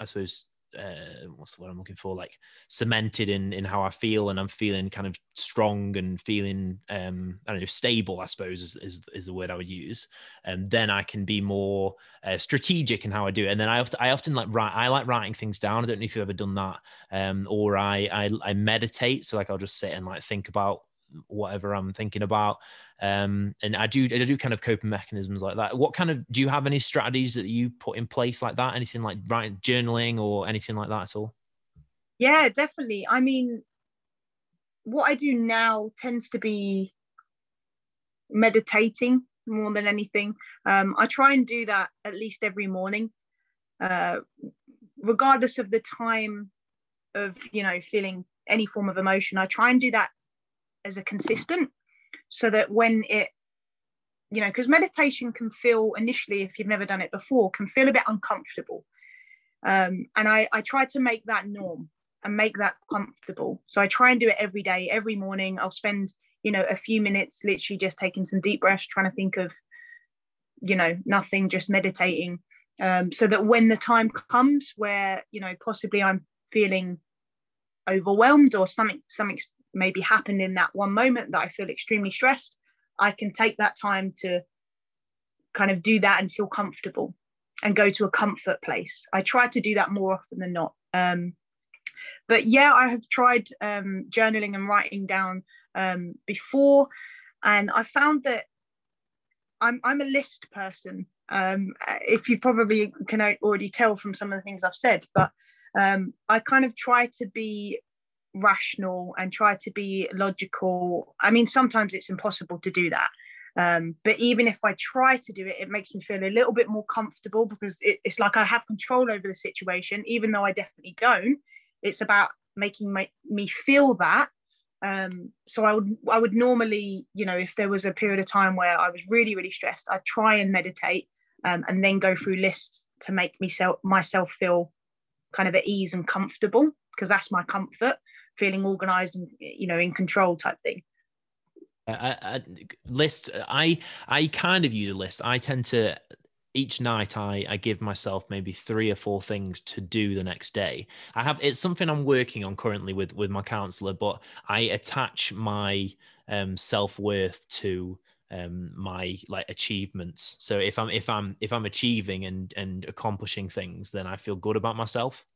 I suppose uh, what's the word I'm looking for? Like cemented in in how I feel, and I'm feeling kind of strong and feeling um, I don't know stable. I suppose is is, is the word I would use. And then I can be more uh, strategic in how I do it. And then I often I often like write. I like writing things down. I don't know if you've ever done that. Um, or I, I I meditate. So like I'll just sit and like think about whatever I'm thinking about. Um, and I do I do kind of coping mechanisms like that. What kind of do you have any strategies that you put in place like that? Anything like writing journaling or anything like that at all? Yeah, definitely. I mean, what I do now tends to be meditating more than anything. Um, I try and do that at least every morning, uh, regardless of the time of you know feeling any form of emotion. I try and do that as a consistent so that when it you know because meditation can feel initially if you've never done it before can feel a bit uncomfortable. Um, and I, I try to make that norm and make that comfortable. So i try and do it every day. Every morning i'll spend you know a few minutes literally just taking some deep breaths trying to think of you know nothing just meditating. Um, so that when the time comes where you know possibly i'm feeling overwhelmed or something something maybe happened in that one moment that I feel extremely stressed, I can take that time to kind of do that and feel comfortable and go to a comfort place. I try to do that more often than not. Um, but yeah, I have tried um, journaling and writing down um, before, and I found that I'm I'm a list person. Um, if you probably can already tell from some of the things I've said, but um, I kind of try to be rational and try to be logical. I mean, sometimes it's impossible to do that. Um, but even if I try to do it, it makes me feel a little bit more comfortable because it, it's like I have control over the situation, even though I definitely don't. It's about making my, me feel that. Um, so I would I would normally, you know, if there was a period of time where I was really really stressed, I'd try and meditate um, and then go through lists to make me self, myself feel kind of at ease and comfortable because that's my comfort feeling organized and you know in control type thing. I, I, list i i kind of use a list. I tend to each night I, I give myself maybe three or four things to do the next day. I have it's something i'm working on currently with with my counselor but i attach my um, self-worth to um, my like achievements. So if i'm if i'm if i'm achieving and and accomplishing things then i feel good about myself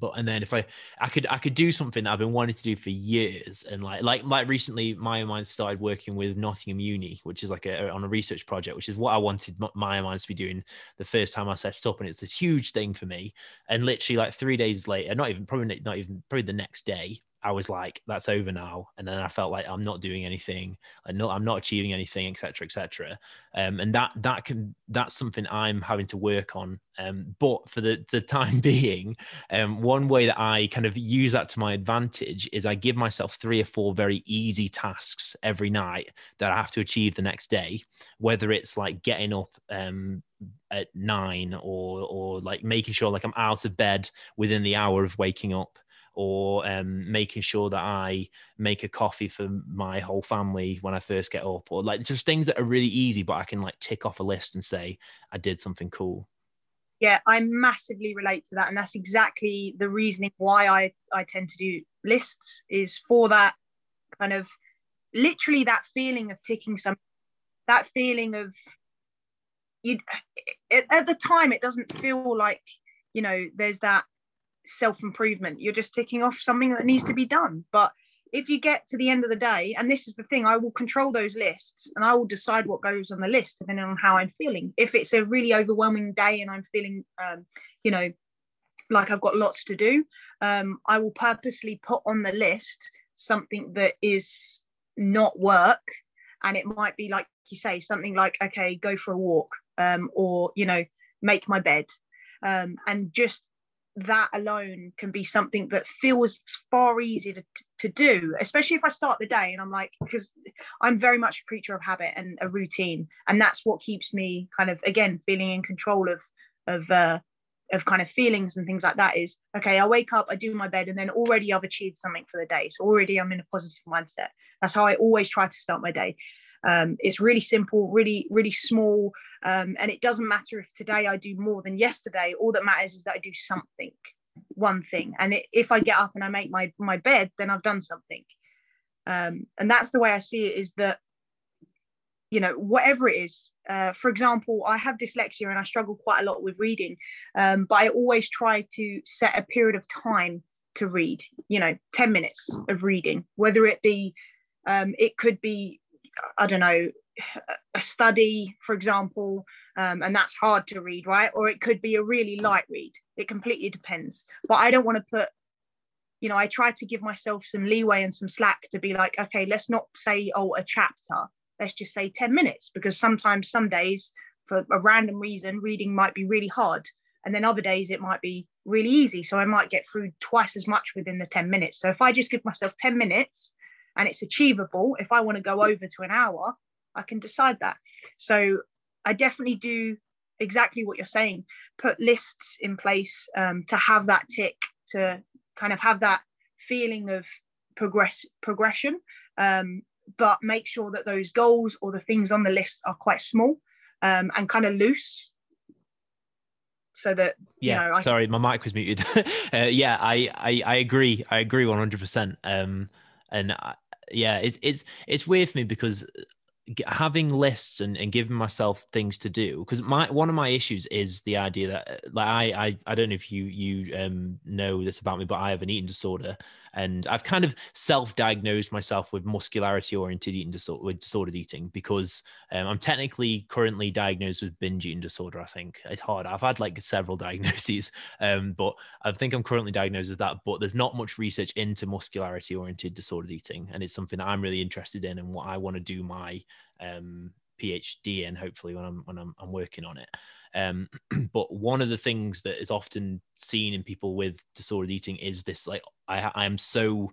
but and then if I I could I could do something that I've been wanting to do for years and like like like recently my mind started working with Nottingham Uni which is like a on a research project which is what I wanted my mind to be doing the first time I set it up and it's this huge thing for me. And literally like three days later not even probably not even probably the next day I was like, that's over now. And then I felt like I'm not doing anything. I know I'm not achieving anything, etc., etc. Um, and that that can that's something I'm having to work on. Um, but for the the time [LAUGHS] being, um, one way that I kind of use that to my advantage is I give myself three or four very easy tasks every night that I have to achieve the next day. Whether it's like getting up um, at nine or or like making sure like I'm out of bed within the hour of waking up or um, making sure that I make a coffee for my whole family when I first get up, or like just things that are really easy, but I can like tick off a list and say I did something cool. Yeah, I massively relate to that, and that's exactly the reasoning why I I tend to do lists is for that kind of literally that feeling of ticking some that feeling of you at the time it doesn't feel like you know there's that self improvement. You're just ticking off something that needs to be done. But if you get to the end of the day, and this is the thing, I will control those lists and I will decide what goes on the list depending on how I'm feeling. If it's a really overwhelming day and I'm feeling, um, you know, like I've got lots to do, um, I will purposely put on the list something that is not work. And it might be like you say, something like, okay, go for a walk um, or, you know, make my bed. Um, and just that alone can be something that feels far easier to, to do especially if i start the day and i'm like because i'm very much a creature of habit and a routine and that's what keeps me kind of again feeling in control of of uh of kind of feelings and things like that is okay i wake up i do my bed and then already i've achieved something for the day. So already i'm in a positive mindset. That's how i always try to start my day um, it's really simple, really, really small. Um, and it doesn't matter if today I do more than yesterday. All that matters is that I do something, one thing. And it, if I get up and I make my, my bed, then I've done something. Um, and that's the way I see it is that, you know, whatever it is, uh, for example, I have dyslexia and I struggle quite a lot with reading, um, but I always try to set a period of time to read, you know, 10 minutes of reading, whether it be, um, it could be I don't know, a study, for example, um, and that's hard to read, right? Or it could be a really light read. It completely depends. But I don't want to put, you know, I try to give myself some leeway and some slack to be like, okay, let's not say, oh, a chapter. Let's just say 10 minutes because sometimes, some days, for a random reason, reading might be really hard. And then other days it might be really easy. So I might get through twice as much within the 10 minutes. So if I just give myself 10 minutes, and it's achievable if i want to go over to an hour i can decide that. So i definitely do exactly what you're saying put lists in place um, to have that tick to kind of have that feeling of progress progression um, but make sure that those goals or the things on the list are quite small um, and kind of loose. So that yeah you know, I... sorry my mic was muted. [LAUGHS] Uh, yeah I, I i agree. I agree 100% um and I, yeah, it's it's it's weird for me because having lists and, and giving myself things to do because my one of my issues is the idea that uh, like I I, I don't know if you you um know this about me but I have an eating disorder and I've kind of self-diagnosed myself with muscularity oriented eating disorder with disordered eating because um, I'm technically currently diagnosed with binge eating disorder. I think it's hard. I've had like several [LAUGHS] diagnoses, um, but I think I'm currently diagnosed with that. But there's not much research into muscularity oriented disordered eating, and it's something that I'm really interested in and what I want to do my um, PhD in hopefully when I'm when I'm, I'm working on it. Um, [CLEARS THROAT] but one of the things that is often seen in people with disordered eating is this like I, I am so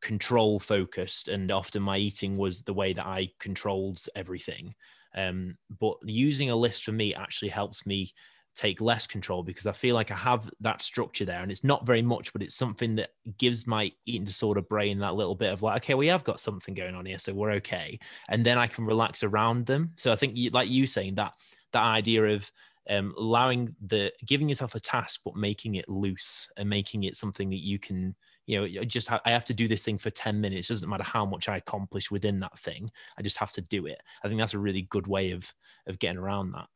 control focused and often my eating was the way that I controlled everything. Um, but using a list for me actually helps me take less control because I feel like I have that structure there and it's not very much, but it's something that gives my eating disorder brain that little bit of like, okay, we have got something going on here, so we're okay. And then I can relax around them. So I think like you saying that, that idea of um, allowing the giving yourself a task but making it loose and making it something that you can you know just ha- i have to do this thing for 10 minutes. It doesn't matter how much i accomplish within that thing. I just have to do it. I think that's a really good way of of getting around that.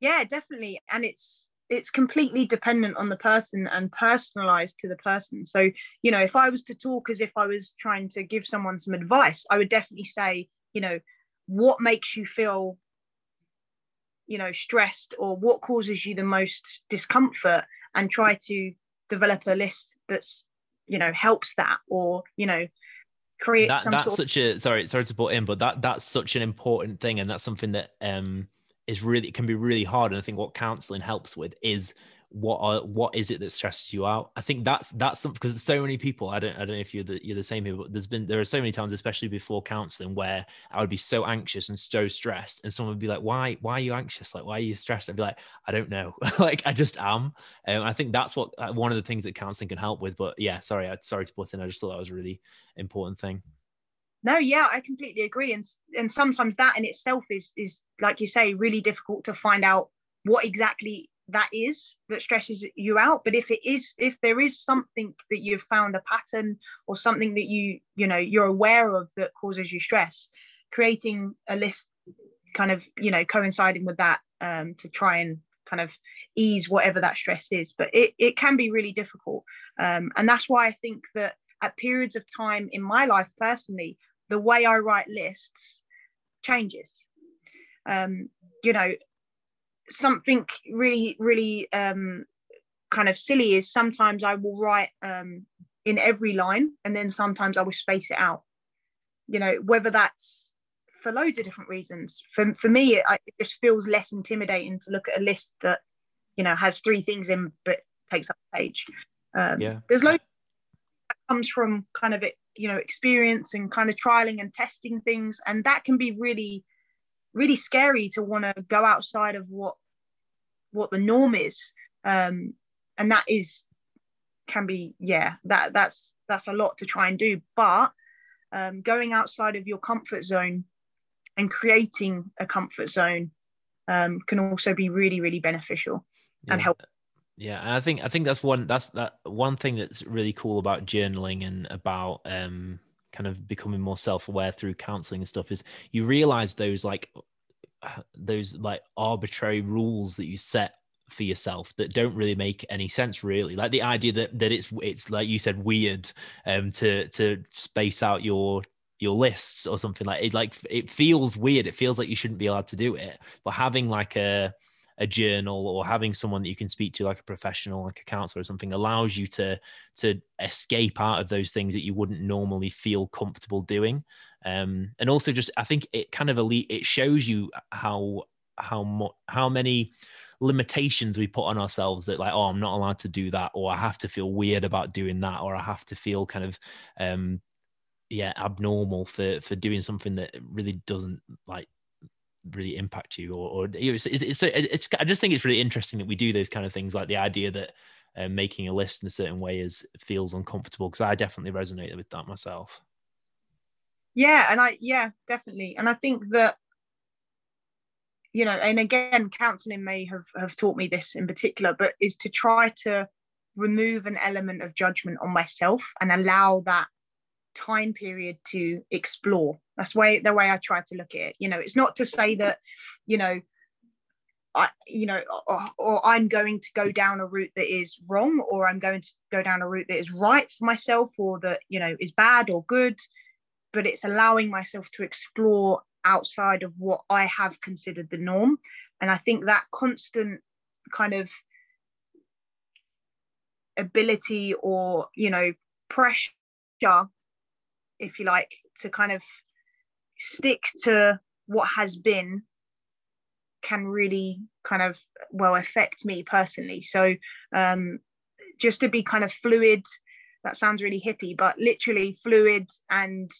Yeah definitely. And it's it's completely dependent on the person and personalized to the person. So you know if i was to talk as if i was trying to give someone some advice i would definitely say you know what makes you feel you know stressed or what causes you the most discomfort and try to develop a list that's you know helps that or you know create that, that's sort such a sorry sorry to put in but that that's such an important thing and that's something that um is really can be really hard and i think what counseling helps with is what are what is it that stresses you out? I think that's that's something because so many people i don't i don't know if you're the you're the same here but there's been there are so many times especially before counseling where i would be so anxious and so stressed and someone would be like why why are you anxious? Like why are you stressed? I'd be like i don't know. [LAUGHS] Like i just am. And i think that's what uh, one of the things that counseling can help with but yeah sorry i sorry to put in i just thought that was a really important thing. No yeah i completely agree and and sometimes that in itself is is like you say really difficult to find out what exactly that is that stresses you out. But if it is if there is something that you've found a pattern or something that you you know you're aware of that causes you stress creating a list kind of you know coinciding with that um, to try and kind of ease whatever that stress is. But it, it can be really difficult. Um, and that's why i think that at periods of time in my life personally the way i write lists changes. Um, you know something really really um, kind of silly is sometimes I will write um, in every line and then sometimes I will space it out. You know, whether that's for loads of different reasons. For, for me, it, it just feels less intimidating to look at a list that, you know, has three things in, but takes up the page. Um, yeah. There's loads that comes from kind of it, you know, experience and kind of trialing and testing things, and that can be really, really scary to want to go outside of what what the norm is, um, and that is can be yeah that that's that's a lot to try and do, but um, going outside of your comfort zone and creating a comfort zone um, can also be really really beneficial yeah. and help. Yeah and i think i think that's one that's that one thing that's really cool about journaling and about um kind of becoming more self-aware through counseling and stuff is you realize those like those like arbitrary rules that you set for yourself that don't really make any sense really. Like the idea that that it's it's like you said weird um to to space out your your lists or something like it like it feels weird. It feels like you shouldn't be allowed to do it. But having like a a journal or having someone that you can speak to like a professional like a counselor or something allows you to to escape out of those things that you wouldn't normally feel comfortable doing. Um and also just i think it kind of elite it shows you how how much how many limitations we put on ourselves that like oh i'm not allowed to do that or i have to feel weird about doing that or i have to feel kind of um yeah abnormal for for doing something that really doesn't like really impact you or, or it's, it's, it's, it's, i just think it's really interesting that we do those kind of things like the idea that uh, making a list in a certain way is feels uncomfortable because i definitely resonated with that myself. Yeah and i yeah definitely and i think that you know and again counseling may have have taught me this in particular but is to try to remove an element of judgment on myself and allow that time period to explore that's way the way i try to look at it you know it's not to say that you know I, you know, or, or, I'm going to go down a route that is wrong, or I'm going to go down a route that is right for myself, or that you know is bad or good. But it's allowing myself to explore outside of what I have considered the norm, and I think that constant kind of ability or you know pressure if you like, to kind of stick to what has been can really kind of well affect me personally. So um, just to be kind of fluid, that sounds really hippie, but literally fluid and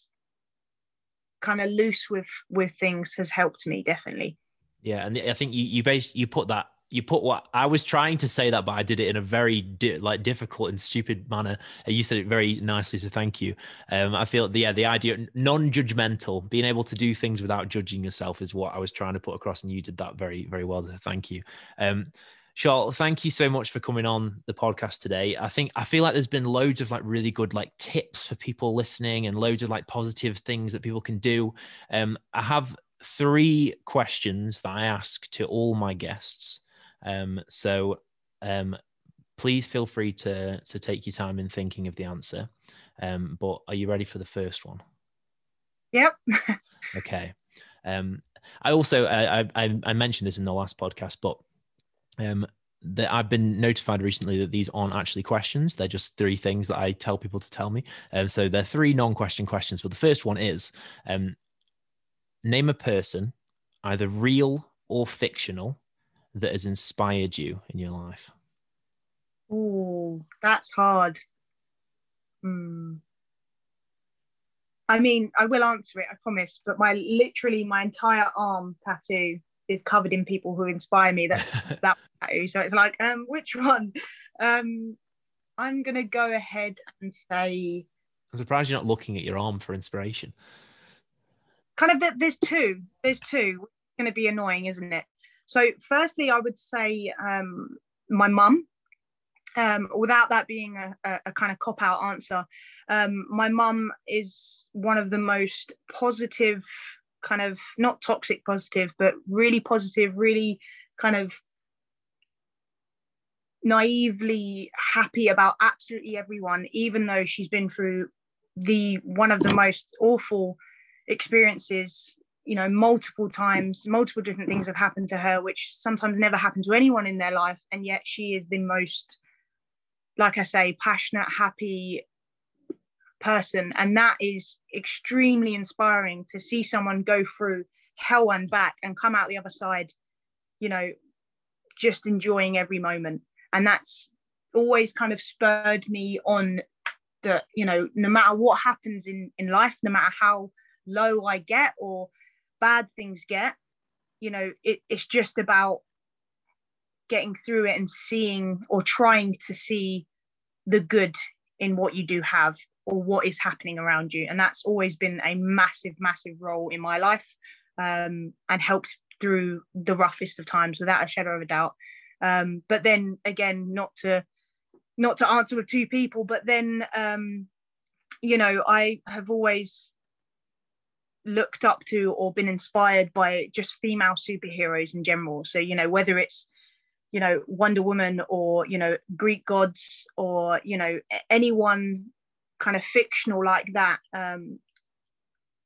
kind of loose with with things has helped me definitely. Yeah, and I think you you base you put that you put what I was trying to say that, but I did it in a very di- like difficult and stupid manner. You said it very nicely, so thank you. Um, I feel the yeah the idea non-judgmental, being able to do things without judging yourself is what I was trying to put across, and you did that very very well. So thank you. Um, thank you so much for coming on the podcast today. I think I feel like there's been loads of like really good like tips for people listening and loads of like positive things that people can do. Um, I have three questions that I ask to all my guests. Um, so um, please feel free to to take your time in thinking of the answer. Um, but are you ready for the first one? Yep. [LAUGHS] okay. Um, I also I, I, I mentioned this in the last podcast, but um, that I've been notified recently that these aren't actually questions. They're just three things that I tell people to tell me. Um, so they're three non-question questions. But the first one is um, name a person, either real or fictional, that has inspired you in your life? Oh, that's hard. Hmm. I mean, I will answer it, I promise. But my literally my entire arm tattoo is covered in people who inspire me. That [LAUGHS] that tattoo. So it's like, um, which one? Um, I'm gonna go ahead and say. I'm surprised you're not looking at your arm for inspiration. Kind of, there's two. There's two. It's gonna be annoying, isn't it? So, firstly, I would say um, my mum. Um, without that being a, a, a kind of cop out answer, um, my mum is one of the most positive, kind of not toxic positive, but really positive, really kind of naively happy about absolutely everyone, even though she's been through the one of the most awful experiences you know multiple times multiple different things have happened to her which sometimes never happen to anyone in their life and yet she is the most like i say passionate happy person. And that is extremely inspiring to see someone go through hell and back and come out the other side you know just enjoying every moment. And that's always kind of spurred me on that you know no matter what happens in in life no matter how low i get or bad things get you know it, it's just about getting through it and seeing or trying to see the good in what you do have or what is happening around you. And that's always been a massive massive role in my life um, and helped through the roughest of times without a shadow of a doubt. Um, but then again not to not to answer with two people but then um, you know i have always looked up to or been inspired by just female superheroes in general. So you know whether it's you know wonder woman or you know greek gods or you know anyone kind of fictional like that um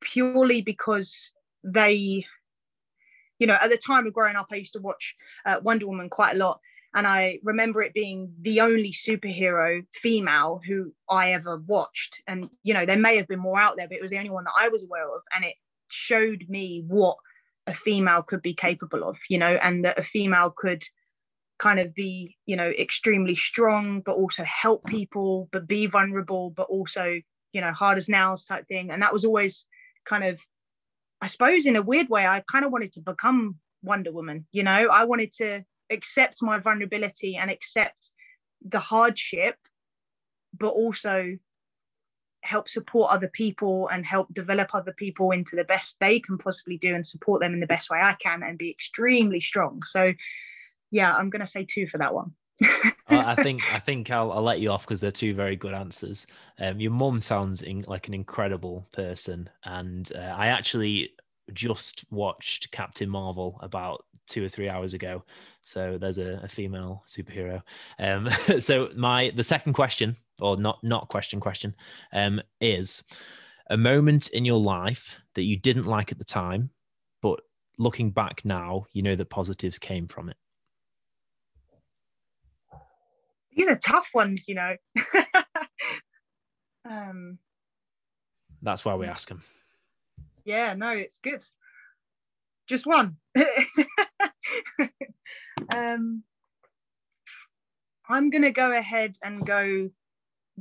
purely because they you know at the time of growing up i used to watch uh, wonder woman quite a lot and i remember it being the only superhero female who i ever watched. And you know there may have been more out there but it was the only one that i was aware of. And it showed me what a female could be capable of you know and that a female could kind of be you know extremely strong but also help people but be vulnerable but also you know hard as nails type thing. And that was always kind of i suppose in a weird way i kind of wanted to become wonder woman you know? I wanted to accept my vulnerability and accept the hardship but also help support other people and help develop other people into the best they can possibly do and support them in the best way i can and be extremely strong so yeah, I'm going to say two for that one. [LAUGHS] I think I think I'll, I'll let you off because they're two very good answers. Um, your mum sounds in, like an incredible person, and uh, I actually just watched Captain Marvel about two or three hours ago. So there's a, a female superhero. Um, [LAUGHS] so my the second question, or not not question question, um, is a moment in your life that you didn't like at the time, but looking back now, you know that positives came from it these are tough ones, you know. [LAUGHS] um, That's why we ask them. Yeah, no, it's good. Just one. [LAUGHS] um, I'm gonna go ahead and go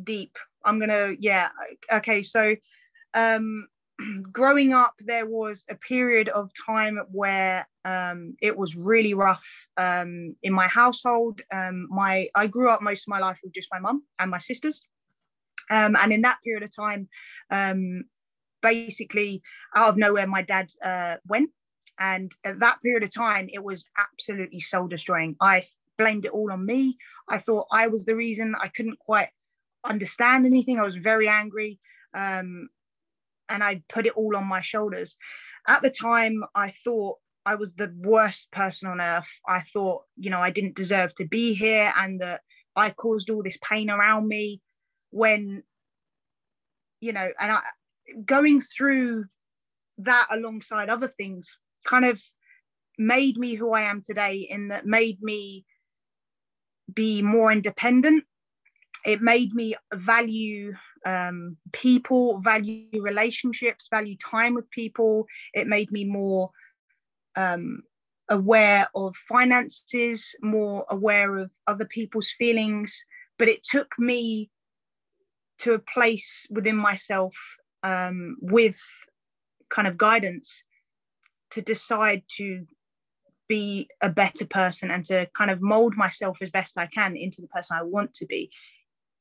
deep. I'm gonna, yeah, okay. So, um, [CLEARS THROAT] growing up, there was a period of time where um, it was really rough um, in my household. Um, my I grew up most of my life with just my mum and my sisters, um, and in that period of time, um, basically out of nowhere, my dad uh, went, and at that period of time, it was absolutely soul destroying. I blamed it all on me. I thought I was the reason. I couldn't quite understand anything. I was very angry. Um, and I put it all on my shoulders. At the time, I thought I was the worst person on earth. I thought, you know, I didn't deserve to be here and that I caused all this pain around me when, you know, and I going through that alongside other things kind of made me who I am today, in that made me be more independent. It made me value um, people, value relationships, value time with people. It made me more um, aware of finances, more aware of other people's feelings. But it took me to a place within myself um, with kind of guidance to decide to be a better person and to kind of mold myself as best I can into the person I want to be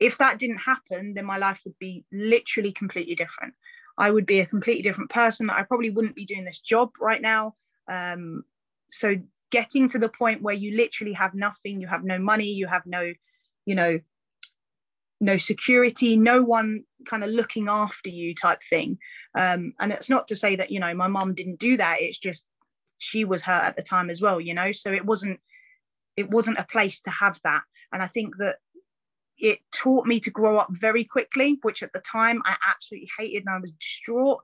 if that didn't happen, then my life would be literally completely different. I would be a completely different person. I probably wouldn't be doing this job right now. Um, so getting to the point where you literally have nothing, you have no money, you have no, you know, no security, no one kind of looking after you type thing. Um, and it's not to say that, you know, my mom didn't do that. It's just she was hurt at the time as well, you know, so it wasn't, it wasn't a place to have that. And I think that it taught me to grow up very quickly, which at the time I absolutely hated and I was distraught.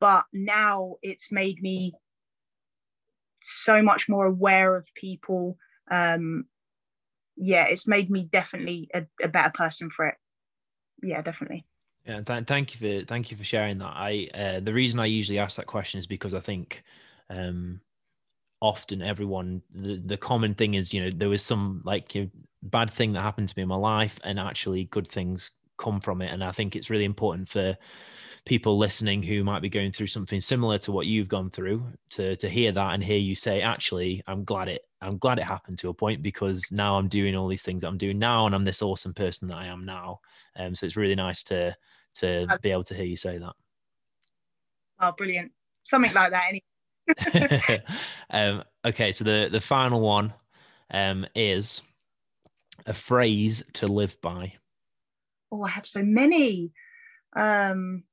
But now it's made me so much more aware of people. Um, yeah, it's made me definitely a, a better person for it. Yeah, definitely. Yeah, th- thank you for thank you for sharing that. I uh, the reason I usually ask that question is because I think um, often everyone the, the common thing is you know there was some like you know, bad thing that happened to me in my life and actually good things come from it and i think it's really important for people listening who might be going through something similar to what you've gone through to to hear that and hear you say actually i'm glad it i'm glad it happened to a point because now i'm doing all these things that i'm doing now and i'm this awesome person that i am now. Um, so it's really nice to to be able to hear you say that. Oh brilliant. Something like that anyway. [LAUGHS] Um, okay so the the final one um, is a phrase to live by. Oh i have so many. Um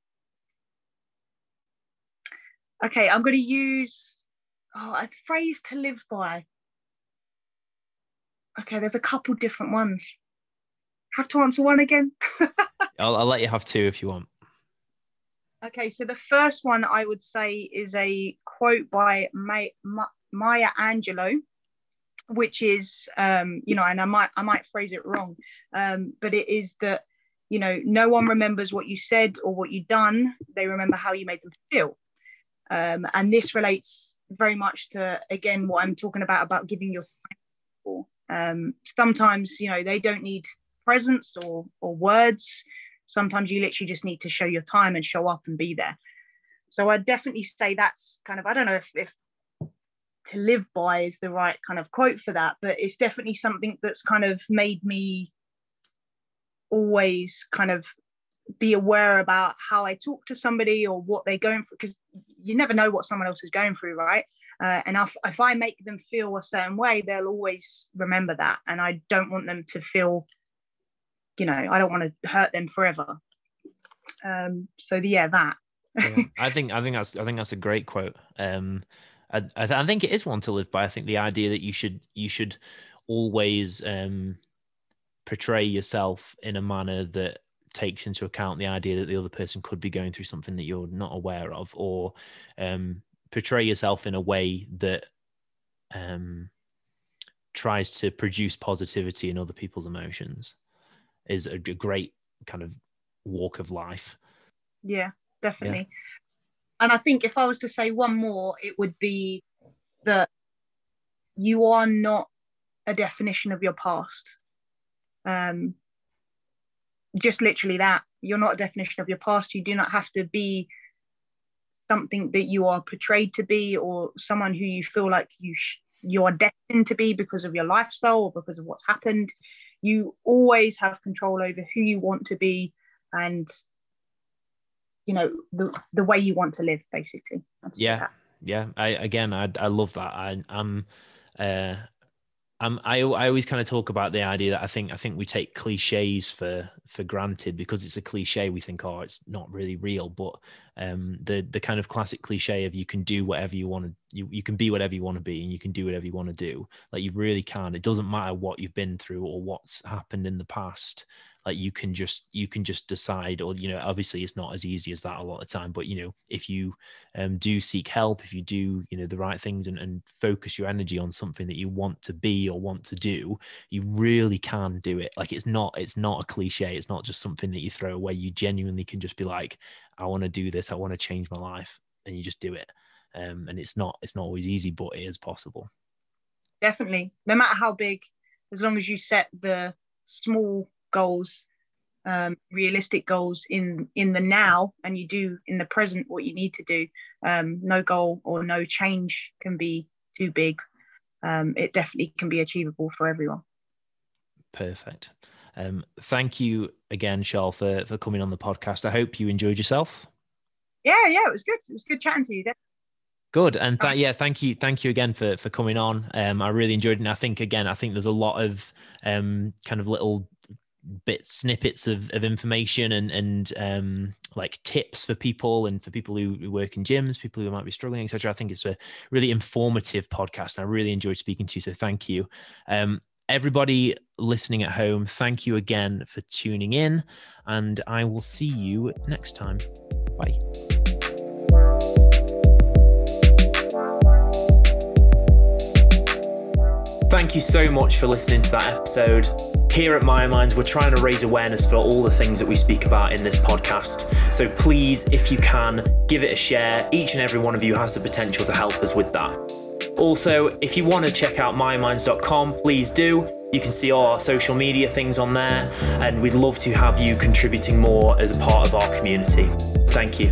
Okay, I'm going to use oh, a phrase to live by. Okay, there's a couple different ones. Have to answer one again. [LAUGHS] I'll, I'll let you have two if you want. Okay, so the first one I would say is a quote by May, Ma, Maya Angelou, which is, um, you know, and I might I might phrase it wrong, um, but it is that, you know, no one remembers what you said or what you've done. They remember how you made them feel. Um, and this relates very much to, again, what I'm talking about, about giving your um, sometimes, you know, they don't need presence or, or words. Sometimes you literally just need to show your time and show up and be there. So I definitely say that's kind of, I don't know if, if to live by is the right kind of quote for that, but it's definitely something that's kind of made me always kind of be aware about how I talk to somebody or what they're going through because you never know what someone else is going through, right? Uh, and if, if I make them feel a certain way, they'll always remember that. And I don't want them to feel, you know, I don't want to hurt them forever. Um, so the, yeah, that. yeah, [LAUGHS] I think I think that's I think that's a great quote. Um, I, I, think it is one to live by. I think the idea that you should you should always um, portray yourself in a manner that takes into account the idea that the other person could be going through something that you're not aware of, or um, portray yourself in a way that um, tries to produce positivity in other people's emotions is a, great kind of walk of life. Yeah, definitely. Yeah. And I think if I was to say one more, it would be that you are not a definition of your past. Um, just literally that you're not a definition of your past you do not have to be something that you are portrayed to be or someone who you feel like you sh- you are destined to be because of your lifestyle or because of what's happened. You always have control over who you want to be and you know the the way you want to live basically. Yeah. yeah. I again i i love that. I i'm uh um, I I always kind of talk about the idea that I think I think we take cliches for for granted because it's a cliche. We think, oh, it's not really real. But um, the the kind of classic cliche of you can do whatever you want to, you you can be whatever you want to be, and you can do whatever you want to do. Like you really can. It doesn't matter what you've been through or what's happened in the past like you can just you can just decide or you know obviously it's not as easy as that a lot of the time but you know if you um, do seek help if you do you know the right things and, and focus your energy on something that you want to be or want to do you really can do it. Like it's not it's not a cliche. It's not just something that you throw away. You genuinely can just be like i want to do this. I want to change my life and you just do it. Um, and it's not it's not always easy but it is possible. Definitely. No matter how big as long as you set the small goals um, realistic goals in in the now and you do in the present what you need to do. Um, no goal or no change can be too big. Um, it definitely can be achievable for everyone. Perfect. Um, thank you again Charles for, for coming on the podcast. I hope you enjoyed yourself. Yeah yeah it was good. It was good chatting to you Good, and th- yeah, thank you, thank you again for for coming on. Um, I really enjoyed it, and I think again, I think there's a lot of um kind of little bit snippets of, of information and and um, like tips for people and for people who, work in gyms, people who might be struggling, etc. I think it's a really informative podcast, and I really enjoyed speaking to you. So thank you, um, everybody listening at home. Thank you again for tuning in, and I will see you next time. Bye. Thank you so much for listening to that episode. Here at Myo Minds, we're trying to raise awareness for all the things that we speak about in this podcast. So please, if you can, give it a share. Each and every one of you has the potential to help us with that. Also, if you want to check out myominds.com, please do. You can see all our social media things on there, and we'd love to have you contributing more as a part of our community. Thank you.